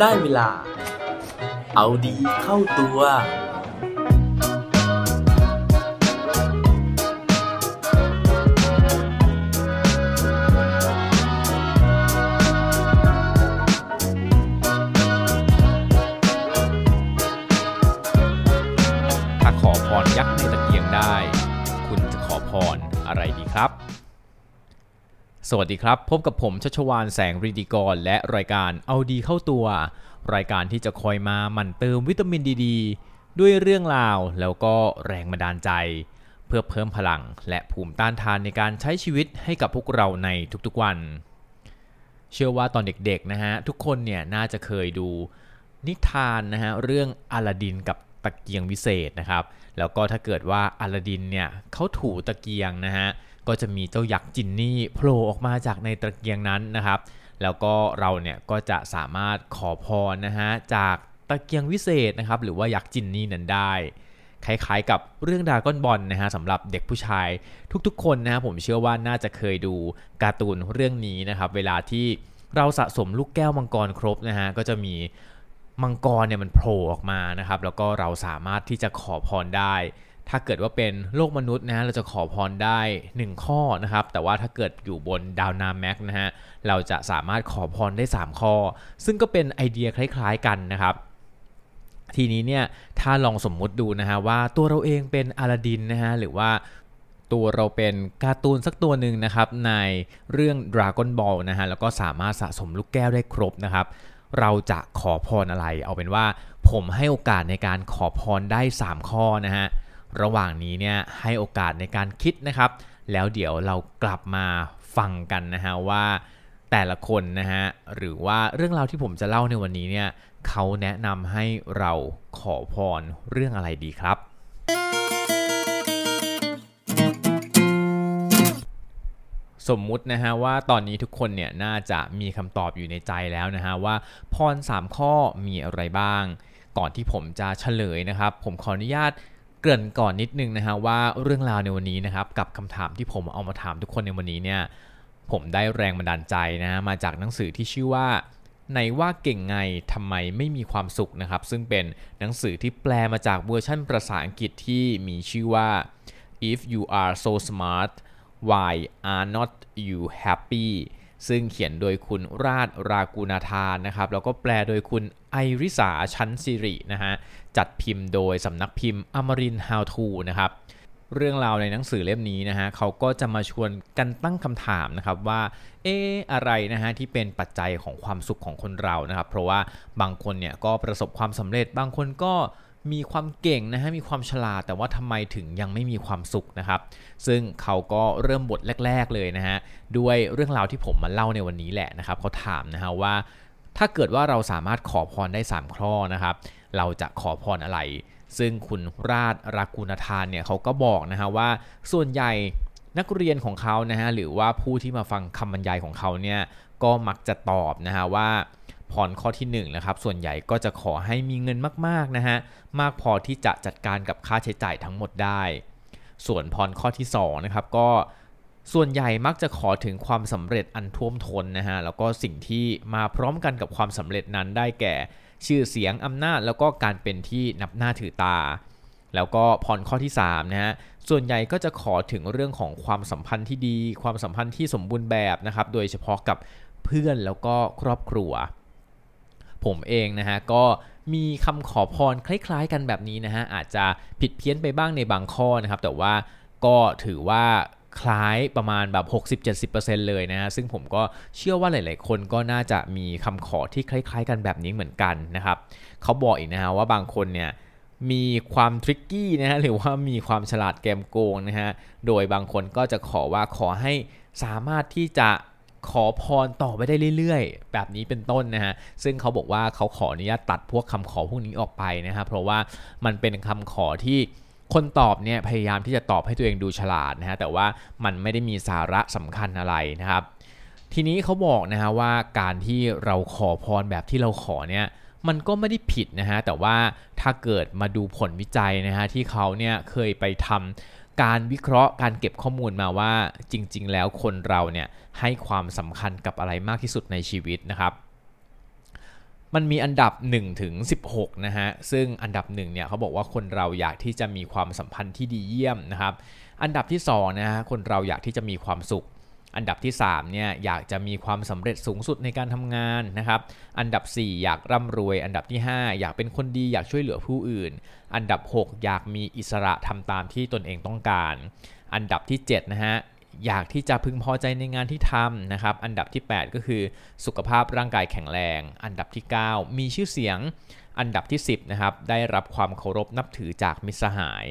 ได้เวลา เอาดีเข้าตัว ถ้าขอพรยักษ์ในตะเกียงได้ คุณจะขอพรอะไรดีครับ สวัสดีครับ พบกับผมชัชวานแสงรีดีกร และรายการเอาดีเข้าตัว รายการที่จะคอยมาหมั่นเติมวิตามินดีดด้วยเรื่องราวแล้วก็แรงบันดาลใจ เพื่อเพิ่มพลังและภูมิต้านทานในการใช้ชีวิตให้กับพวกเราในทุกๆวัน เชื่อว่าตอนเด็กๆนะฮะทุกคนเนี่ยน่าจะเคยดูนิทานนะฮะเรื่องอลาดินกับตะเกียงวิเศษนะครับ แล้วก็ถ้าเกิดว่าอลาดินเนี่ยเขาถูตะเกียงนะฮะ ก็จะมีเจ้ายักษ์จินนี่โผล่ออกมาจากในตะเกียงนั้นนะครับ แล้วก็เราเนี่ยก็จะสามารถขอพรนะฮะจากตะเกียงวิเศษนะครับหรือว่ายักษ์จินนี่นั้นได้คล้ายๆกับเรื่องดาก้อนบอลนะฮะสำหรับเด็กผู้ชายทุกๆ คนนะฮะผมเชื่อว่าน่าจะเคยดูการ์ตูนเรื่องนี้นะครับ เวลาที่เราสะสมลูกแก้วมังกรครบนะฮะก็จะมีมังกรเนี่ยมันโผล่ออกมานะครับ แล้วก็เราสามารถที่จะขอพรได้ ถ้าเกิดว่าเป็นโลกมนุษย์นะเราจะขอพรได้ 1 ข้อนะครับ แต่ว่าถ้าเกิดอยู่บนดาวนาแม็กนะฮะเราจะสามารถขอพรได้ 3 ข้อ ซึ่งก็เป็นไอเดียคล้าย ๆกันนะครับทีนี้เนี่ยถ้าลองสมมุติดูนะฮะว่าตัวเราเองเป็นอลาดินนะฮะหรือว่าตัวเราเป็นการ์ตูนสักตัวหนึ่งนะครับในเรื่อง Dragon Ball นะฮะแล้วก็สามารถสะสมลูกแก้วได้ครบนะครับ เราจะขอพรอะไร เอาเป็นว่าผมให้โอกาสในการขอพรได้ 3 ข้อนะฮะ ระหว่างนี้เนี่ยให้โอกาสในการคิดนะครับ แล้วเดี๋ยวเรากลับมาฟังกันนะฮะว่าแต่ละคนนะฮะหรือว่าเรื่องราวที่ผมจะเล่าในวันนี้เนี่ยเขาแนะนำให้เราขอพรเรื่องอะไรดีครับ สมมุตินะฮะว่าตอนนี้ทุกคนเนี่ยน่าจะมีคำตอบอยู่ในใจแล้วนะฮะว่าพร 3 ข้อมีอะไรบ้าง ก่อนที่ผมจะเฉลยนะครับ ผมขออนุญาต เกริ่นก่อนนิดนึงนะฮะว่าเรื่องราวในวันนี้นะครับกับคำถามที่ผมเอามาถามทุกคนในวันนี้เนี่ยผมได้แรงบันดาลใจนะฮะมาจากหนังสือที่ชื่อว่าไหนว่าเก่งไงทำไมไม่มีความสุขนะครับ ซึ่งเป็นหนังสือที่แปลมาจากเวอร์ชันภาษาอังกฤษที่มีชื่อว่า if you are so smart why are not you happy ซึ่งเขียนโดยคุณราชรากูนาธานนะครับ แล้วก็แปลโดยคุณไอริสาชั้นสิรินะฮะ จัดพิมพ์โดยสำนักพิมพ์อมริน How to นะครับ เรื่องราวในหนังสือเล่มนี้นะฮะเขาก็จะมาชวนกันตั้งคำถามนะครับว่า เอออะไรนะฮะที่เป็นปัจจัยของความสุขของคนเรานะครับ เพราะว่าบางคนเนี่ยก็ประสบความสำเร็จ บางคนก็ มีความเก่งนะฮะมีความฉลาดแต่ว่าทำไมถึงยังไม่มีความสุขนะครับ ซึ่งเขาก็เริ่มบทแรก ๆเลยนะฮะด้วยเรื่องราวที่ผมมาเล่าในวันนี้แหละนะครับเขาถามนะฮะว่า ถ้าเกิดว่าเราสามารถขอพรได้ 3 ข้อนะครับ เราจะขอพรอะไร ซึ่งคุณราชรากุณทานเนี่ยเขาก็บอกนะฮะว่าส่วนใหญ่นักเรียนของเขานะฮะหรือว่าผู้ที่มาฟังคำบรรยายของเขาเนี่ยก็มักจะตอบนะฮะว่า พรข้อที่1นนะครับส่วนใหญ่ก็จะขอให้มีเงินมากๆนะฮะมากพอที่จะจัดการกับค่าใช้จ่ายทั้งหมดได้ ส่วนพรข้อที่2นะครับก็ส่วนใหญ่มักจะขอถึงความสำเร็จอันท่วมท้นนะฮะแล้วก็สิ่งที่มาพร้อมกันกับความสำเร็จนั้นได้แก่ ชื่อเสียงอำนาจ แล้วก็การเป็นที่นับหน้าถือตา แล้วก็พรข้อที่3นะฮะส่วนใหญ่ก็จะขอถึงเรื่องของความสัมพันธ์ที่ดี ความสัมพันธ์ที่สมบูรณ์แบบนะครับโดยเฉพาะกับเพื่อนแล้วก็ครอบครัว ผมเองนะฮะก็มีคำขอพรคล้าย ๆ กันแบบนี้นะฮะอาจจะผิดเพี้ยนไปบ้างในบางข้อนะครับแต่ว่าก็ถือว่าคล้ายประมาณแบบ 60-70%เลยนะฮะซึ่งผมก็เชื่อว่าหลาย ๆ คนก็น่าจะมีคำขอที่คล้าย ๆ กันแบบนี้เหมือนกันนะครับเขาบอกอีกนะฮะว่าบางคนเนี่ยมีความทริกกี้นะฮะหรือว่ามีความฉลาดแกมโกงนะฮะโดยบางคนก็จะขอว่าขอให้สามารถที่จะ ขอพรต่อไปได้เรื่อยๆ แบบนี้เป็นต้นนะฮะ ซึ่งเขาบอกว่าเขาขออนุญาตตัดพวกคำขอพวกนี้ออกไปนะฮะ เพราะว่ามันเป็นคำขอที่คนตอบเนี่ยพยายามที่จะตอบให้ตัวเองดูฉลาดนะฮะ แต่ว่ามันไม่ได้มีสาระสำคัญอะไรนะครับ ทีนี้เขาบอกนะฮะว่าการที่เราขอพรแบบที่เราขอเนี่ยมันก็ไม่ได้ผิดนะฮะ แต่ว่าถ้าเกิดมาดูผลวิจัยนะฮะที่เขาเนี่ยเคยไปทำ การวิเคราะห์การเก็บข้อมูลมาว่าจริง ๆ แล้วคนเราเนี่ยให้ความสำคัญกับอะไรมากที่สุดในชีวิตนะครับ มันมีอันดับ1ถึง16นะฮะซึ่งอันดับ1เนี่ยเขาบอกว่าคนเราอยากที่จะมีความสัมพันธ์ที่ดีเยี่ยมนะครับ อันดับที่2นะฮะคนเราอยากที่จะมีความสุข อันดับที่3เนี่ยอยากจะมีความสำเร็จสูงสุดในการทำงานนะครับ อันดับ 4 อยากร่ำรวย อันดับที่ 5 อยากเป็นคนดีอยากช่วยเหลือผู้อื่น อันดับ 6 อยากมีอิสระทำตามที่ตนเองต้องการ อันดับที่7นะฮะอยากที่จะพึงพอใจในงานที่ทำนะครับ อันดับที่ 8 ก็คือสุขภาพร่างกายแข็งแรง อันดับที่ 9 มีชื่อเสียง อันดับที่ 10นะครับได้รับความเคารพนับถือจากมิตรสหาย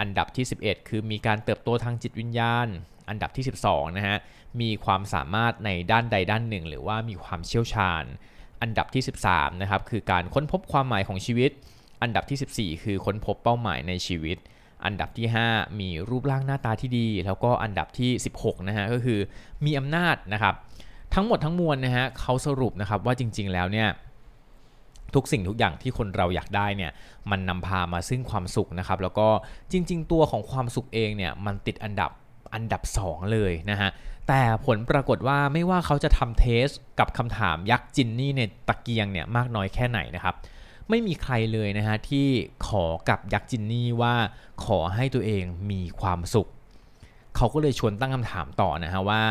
อันดับที่ 11 คือมีการเติบโตทางจิตวิญญาณ อันดับที่ 12นะฮะมีความสามารถในด้านใดด้านหนึ่ง หรือว่ามีความเชี่ยวชาญ อันดับที่ 13นะครับคือการค้นพบความหมายของชีวิต อันดับที่ 14 คือค้นพบเป้าหมายในชีวิต อันดับที่ 5 มีรูปร่างหน้าตาที่ดี แล้วก็อันดับที่ 16นะฮะก็คือมีอำนาจนะครับทั้งหมดทั้งมวลนะฮะเขาสรุปนะครับว่าจริง ๆแล้วเนี่ยทุกสิ่งทุกอย่างที่คนเราอยากได้เนี่ยมันนำพามาซึ่งความสุขนะครับแล้วก็จริง ๆ ตัวของความสุขเองเนี่ยมันติดอันดับ อันดับ 2 เลยนะฮะ แต่ผลปรากฏว่าไม่ว่าเขาจะทำเทสกับคำถามยักษ์จินนี่ในตะเกียงเนี่ยมากน้อยแค่ไหนนะครับ ไม่มีใครเลยนะฮะที่ขอกับยักษ์จินนี่ว่าขอให้ตัวเองมีความสุข เขาก็เลยชวนตั้งคำถามต่อนะฮะว่า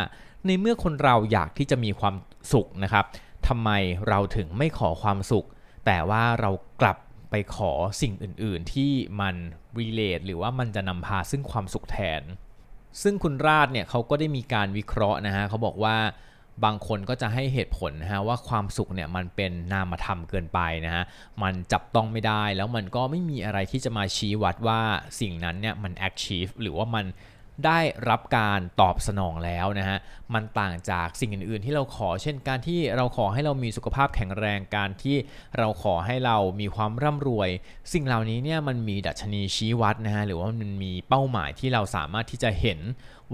ในเมื่อคนเราอยากที่จะมีความสุขนะครับทำไมเราถึงไม่ขอความสุข แต่ว่าเรากลับไปขอสิ่งอื่น ๆ ที่มัน relate หรือว่ามันจะนำพาซึ่งความสุขแทน ซึ่งคุณราชเนี่ยเขาก็ได้มีการวิเคราะห์นะฮะเขาบอกว่าบางคนก็จะให้เหตุผลนะฮะว่าความสุขเนี่ยมันเป็นนามธรรมเกินไปนะฮะมันจับต้องไม่ได้แล้วมันก็ไม่มีอะไรที่จะมาชี้วัดว่าสิ่งนั้นเนี่ยมัน achieve หรือว่ามัน ได้รับการตอบสนองแล้วนะฮะมันต่างจากสิ่งอื่น ๆ ที่เราขอ เช่นการที่เราขอให้เรามีสุขภาพแข็งแรงการที่เราขอให้เรามีความร่ำรวย สิ่งเหล่านี้เนี่ยมันมีดัชนีชี้วัดนะฮะหรือว่ามันมีเป้าหมายที่เราสามารถที่จะเห็น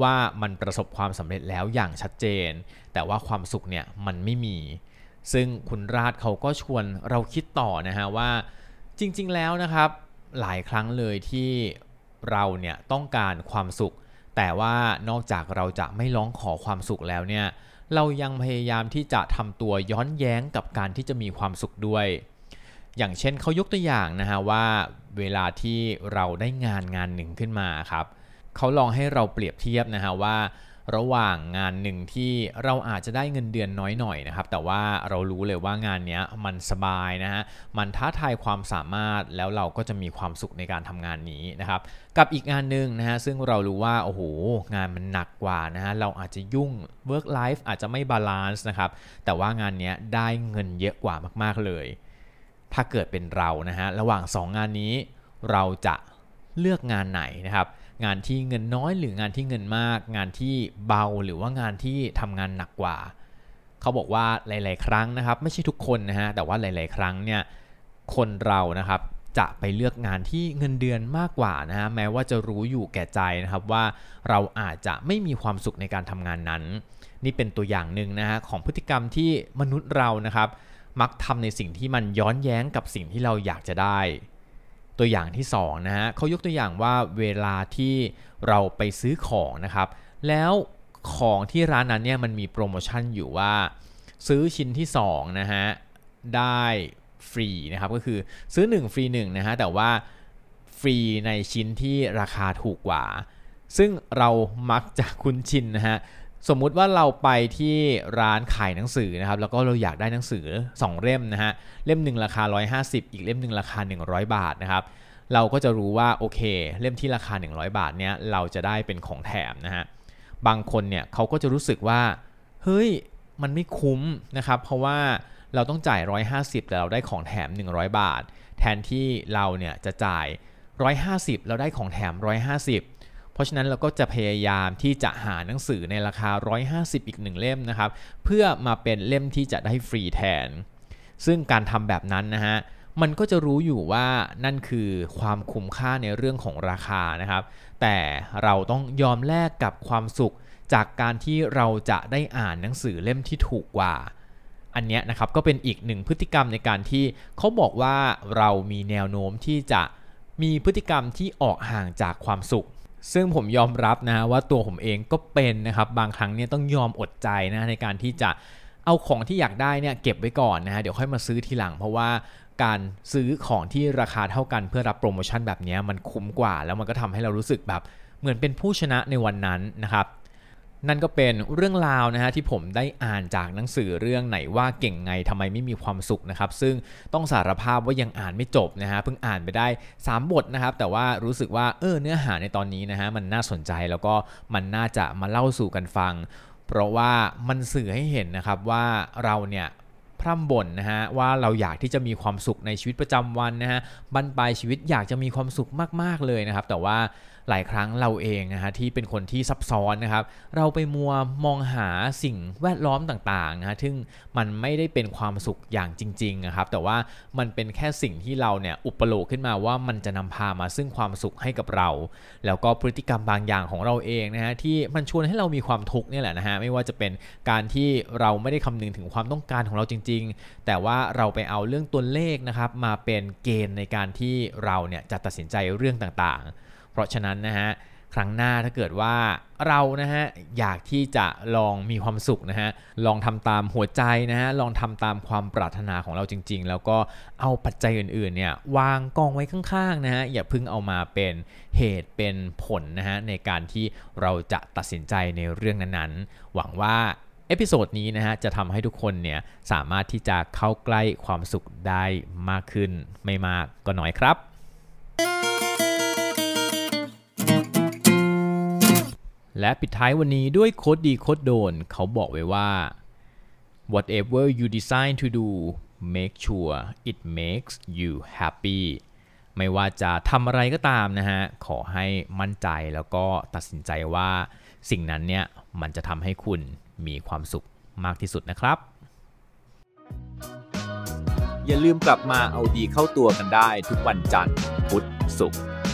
ว่ามันประสบความสำเร็จแล้วอย่างชัดเจน แต่ว่าความสุขเนี่ยมันไม่มี ซึ่งคุณราชเขาก็ชวนเราคิดต่อนะฮะว่าจริง ๆ แล้วนะครับหลายครั้งเลยที่เราเนี่ยต้องการความสุข แต่ว่านอกจากเราจะไม่ร้องขอความสุขแล้วเนี่ยเรายังพยายามที่จะทำตัวย้อนแย้งกับการที่จะมีความสุขด้วย อย่างเช่นเขายกตัวอย่างนะฮะว่าเวลาที่เราได้งานงานหนึ่งขึ้นมาครับเขาลองให้เราเปรียบเทียบนะฮะว่า ระหว่างงานหนึ่งที่เราอาจจะได้เงินเดือนน้อยหน่อยนะครับแต่ว่าเรารู้เลยว่างานนี้มันสบายนะฮะมันท้าทายความสามารถแล้วเราก็จะมีความสุขในการทำงานนี้นะครับกับอีกงานหนึ่งนะฮะซึ่งเรารู้ว่าโอ้โหงานมันหนักกว่านะฮะเราอาจจะยุ่ง work life อาจจะไม่ balance นะครับแต่ว่างานนี้ได้เงินเยอะกว่ามากๆเลย ถ้าเกิดเป็นเรานะฮะระหว่าง 2 งานนี้เราจะเลือกงานไหนนะครับ งานที่เงินน้อยหรืองานที่เงินมาก งานที่เบาหรือว่างานที่ทำงานหนักกว่า เขาบอกว่าหลาย ๆ ครั้งนะครับไม่ใช่ทุกคนนะฮะแต่ว่าหลาย ๆ ครั้งเนี่ยคนเรานะครับจะไปเลือกงานที่เงินเดือนมากกว่านะฮะแม้ว่าจะรู้อยู่แก่ใจนะครับว่าเราอาจจะไม่มีความสุขในการทำงานนั้น นี่เป็นตัวอย่างหนึ่งนะฮะของพฤติกรรมที่มนุษย์เรานะครับ มักทำในสิ่งที่มันย้อนแย้งกับสิ่งที่เราอยากจะได้ ตัวอย่างที่2นะฮะเขายกตัวอย่างว่าเวลาที่เราไปซื้อของนะครับ แล้วของที่ร้านนั้นเนี่ยมันมีโปรโมชั่นอยู่ว่า ซื้อชิ้นที่2นะฮะได้ฟรีนะครับก็คือซื้อ 1 ฟรี1นะฮะแต่ว่าฟรีในชิ้นที่ราคาถูกกว่า ซึ่งเรามักจะคุ้นชินนะฮะ สมมุติว่าเราไปที่ร้านขายหนังสือนะครับแล้วก็เราอยากได้หนังสือ 2 เล่มนะฮะเล่มหนึ่งราคา 150 อีกเล่มหนึ่งราคา 100 บาทนะครับเราก็จะรู้ว่าโอเค เล่มที่ราคา 100 บาทเนี้ยเราจะได้เป็นของแถมนะฮะบางคนเนี่ยเขาก็จะรู้สึกว่าเฮ้ยมันไม่คุ้มนะครับเพราะว่าเราต้องจ่าย 150 แต่เราได้ของแถม 100 บาท แทนที่เราเนี่ยจะจ่าย 150 เราได้ของแถม 150 เพราะฉะนั้นเราก็จะพยายามที่จะหาหนังสือในราคา 150 อีกหนึ่งเล่มนะครับ เพื่อมาเป็นเล่มที่จะได้ฟรีแทน ซึ่งการทำแบบนั้นนะฮะมันก็จะรู้อยู่ว่านั่นคือความคุ้มค่าในเรื่องของราคานะครับ แต่เราต้องยอมแลกกับความสุข จากการที่เราจะได้อ่านหนังสือเล่มที่ถูกกว่า อันนี้นะครับก็เป็นอีกหนึ่งพฤติกรรมในการที่เขาบอกว่าเรามีแนวโน้มที่จะมีพฤติกรรมที่ออกห่างจากความสุข ซึ่งผมยอมรับนะว่าตัวผมเองก็เป็นนะครับบางครั้งเนี่ยต้องยอมอดใจนะในการที่จะเอาของที่อยากได้เนี่ยเก็บไว้ก่อนนะฮะเดี๋ยวค่อยมาซื้อทีหลัง เพราะว่าการซื้อของที่ราคาเท่ากันเพื่อรับโปรโมชั่นแบบนี้มันคุ้มกว่า แล้วมันก็ทำให้เรารู้สึกแบบเหมือนเป็นผู้ชนะในวันนั้นนะครับ นั่นก็เป็นเรื่องราวนะฮะที่ผมได้อ่านจากหนังสือเรื่องไหนว่าเก่งไงทำไมไม่มีความสุขนะครับ ซึ่งต้องสารภาพว่ายังอ่านไม่จบนะฮะเพิ่งอ่านไปได้ 3 บทนะครับ แต่ว่ารู้สึกว่าเออเนื้อหาในตอนนี้นะฮะมันน่าสนใจแล้วก็มันน่าจะมาเล่าสู่กันฟัง เพราะว่ามันสื่อให้เห็นนะครับว่าเราเนี่ยพร่ำบ่นนะฮะว่าเราอยากที่จะมีความสุขในชีวิตประจำวันนะฮะบรรปลายชีวิตอยากจะมีความสุขมากๆเลยนะครับ แต่ว่า หลายครั้งเราเองนะฮะที่เป็นคนที่ซับซ้อนนะครับ เราไปมัวมองหาสิ่งแวดล้อมต่างๆนะฮะซึ่งมันไม่ได้เป็นความสุขอย่างจริงๆนะครับ แต่ว่ามันเป็นแค่สิ่งที่เราเนี่ยอุปโลกขึ้นมาว่ามันจะนำพามาซึ่งความสุขให้กับเรา แล้วก็พฤติกรรมบางอย่างของเราเองนะฮะที่มันชวนให้เรามีความทุกข์เนี่ยแหละนะฮะไม่ว่าจะเป็นการที่เราไม่ได้คำนึงถึงความต้องการของเราจริง ๆ แต่ว่าเราไปเอาเรื่องตัวเลขนะครับมาเป็นเกณฑ์ในการที่เราเนี่ยจะตัดสินใจเรื่องต่างๆ เพราะฉะนั้นนะฮะครั้งหน้าถ้าเกิดว่าเรานะฮะอยากที่จะลองมีความสุขนะฮะลองทำตามหัวใจนะฮะลองทำตามความปรารถนาของเราจริง ๆ แล้วก็เอาปัจจัยอื่นๆเนี่ยวางกองไว้ข้างๆนะฮะอย่าเพิ่งเอามาเป็นเหตุเป็นผลนะฮะในการที่เราจะตัดสินใจในเรื่องนั้นๆ หวังว่า episode นี้นะฮะจะทำให้ทุกคนเนี่ยสามารถที่จะเข้าใกล้ความสุขได้มากขึ้นไม่มากก็น้อยครับ และปิดท้ายวันนี้ด้วยโคดดีโคดโดน เขาบอกไว้ว่า whatever you decide to do make sure it makes you happy ไม่ว่าจะทำอะไรก็ตามนะฮะ ขอให้มั่นใจแล้วก็ตัดสินใจว่าสิ่งนั้นเนี่ยมันจะทำให้คุณมีความสุขมากที่สุดนะครับ อย่าลืมกลับมาเอาดีเข้าตัวกันได้ทุกวันจันทร์พุธศุกร์